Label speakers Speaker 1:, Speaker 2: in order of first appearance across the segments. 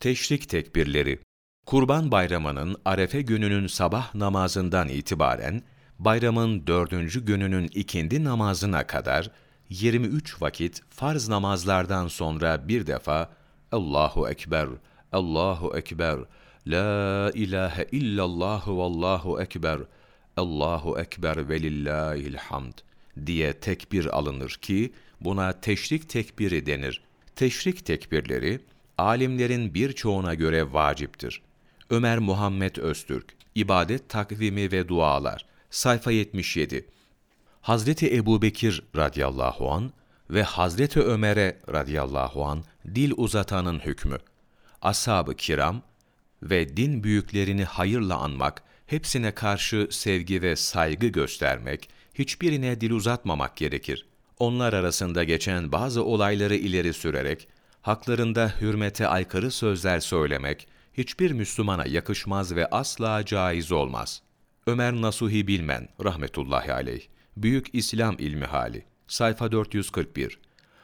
Speaker 1: Teşrik tekbirleri Kurban Bayramı'nın Arefe gününün sabah namazından itibaren, bayramın dördüncü gününün ikindi namazına kadar, 23 vakit farz namazlardan sonra bir defa Allahu Ekber, Allahu Ekber, La ilahe illallah vallahu ekber, Allahu ekber ve lillahil hamd diye tekbir alınır ki buna teşrik tekbiri denir. Teşrik tekbirleri alimlerin birçoğuna göre vaciptir. Ömer Muhammed Öztürk, İbadet Takvimi ve Dualar, sayfa 77. Hazreti Ebubekir radıyallahu an ve Hazreti Ömer'e radıyallahu an dil uzatanın hükmü. Ashab-ı kiram ve din büyüklerini hayırla anmak, hepsine karşı sevgi ve saygı göstermek, hiçbirine dil uzatmamak gerekir. Onlar arasında geçen bazı olayları ileri sürerek, haklarında hürmete aykırı sözler söylemek, hiçbir Müslümana yakışmaz ve asla caiz olmaz. Ömer Nasuhi Bilmen, rahmetullahi aleyh, Büyük İslam İlmi Hali, sayfa 441.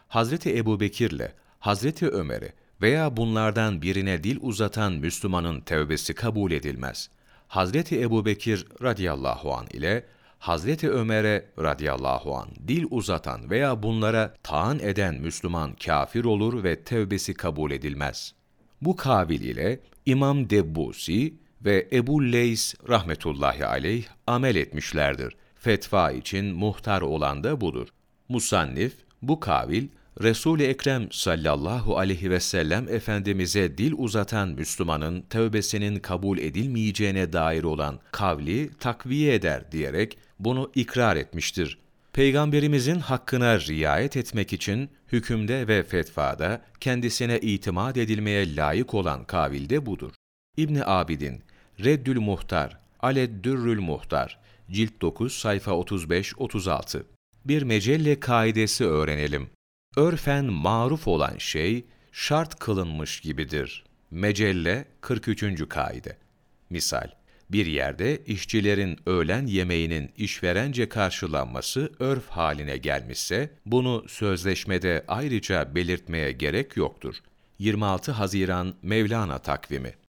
Speaker 1: Hazreti Ebu Bekir'le Hazreti Ömer'e veya bunlardan birine dil uzatan Müslümanın tevbesi kabul edilmez. Hazreti Ebu Bekir radıyallahu an ile Hazreti Ömer'e radıyallahu an dil uzatan veya bunlara taan eden Müslüman kafir olur ve tevbesi kabul edilmez. Bu kabil ile İmam Debbusi ve Ebu Leys rahmetullahi aleyh amel etmişlerdir. Fetva için muhtar olan da budur. Musannif, bu kavil, Resul-i Ekrem sallallahu aleyhi ve sellem Efendimiz'e dil uzatan Müslümanın tövbesinin kabul edilmeyeceğine dair olan kavli takviye eder diyerek bunu ikrar etmiştir. Peygamberimizin hakkına riayet etmek için hükümde ve fetvada kendisine itimat edilmeye layık olan kavilde budur. İbni Abidin, Reddül Muhtar, Aleddürrül Muhtar, Cilt 9, sayfa 35-36 Bir mecelle kaidesi öğrenelim. Örfen maruf olan şey, şart kılınmış gibidir. Mecelle 43. kaide. Misal, bir yerde işçilerin öğlen yemeğinin işverence karşılanması örf haline gelmişse, bunu sözleşmede ayrıca belirtmeye gerek yoktur. 26 Haziran Mevlana takvimi